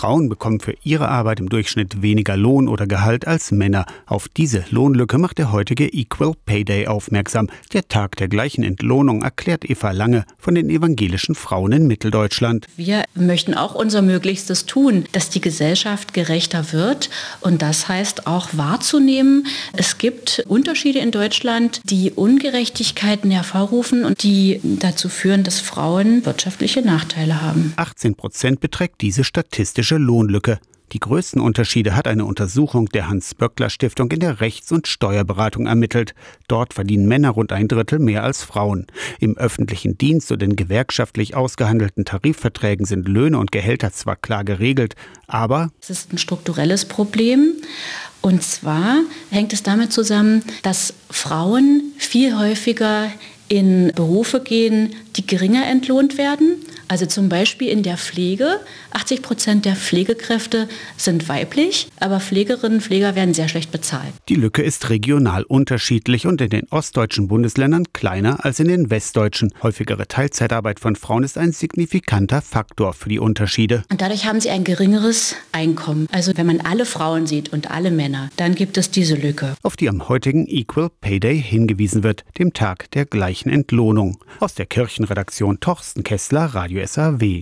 Frauen bekommen für ihre Arbeit im Durchschnitt weniger Lohn oder Gehalt als Männer. Auf diese Lohnlücke macht der heutige Equal Pay Day aufmerksam. Der Tag der gleichen Entlohnung erklärt Eva Lange von den evangelischen Frauen in Mitteldeutschland. Wir möchten auch unser Möglichstes tun, dass die Gesellschaft gerechter wird. Und das heißt auch wahrzunehmen, es gibt Unterschiede in Deutschland, die Ungerechtigkeiten hervorrufen und die dazu führen, dass Frauen wirtschaftliche Nachteile haben. 18 Prozent beträgt diese statistische Lohnlücke. Die größten Unterschiede hat eine Untersuchung der Hans-Böckler-Stiftung in der Rechts- und Steuerberatung ermittelt. Dort verdienen Männer rund ein Drittel mehr als Frauen. Im öffentlichen Dienst und in gewerkschaftlich ausgehandelten Tarifverträgen sind Löhne und Gehälter zwar klar geregelt, aber es ist ein strukturelles Problem. Und zwar hängt es damit zusammen, dass Frauen viel häufiger in Berufe gehen, die geringer entlohnt werden also zum Beispiel in der Pflege. 80 Prozent der Pflegekräfte sind weiblich, aber Pflegerinnen und Pfleger werden sehr schlecht bezahlt. Die Lücke ist regional unterschiedlich und in den ostdeutschen Bundesländern kleiner als in den westdeutschen. Häufigere Teilzeitarbeit von Frauen ist ein signifikanter Faktor für die Unterschiede. Und dadurch haben sie ein geringeres Einkommen. Also wenn man alle Frauen sieht und alle Männer, dann gibt es diese Lücke. Auf die am heutigen Equal Pay Day hingewiesen wird, dem Tag der gleichen Entlohnung. Aus der Kirchenredaktion Torsten Kessler, Radio SAW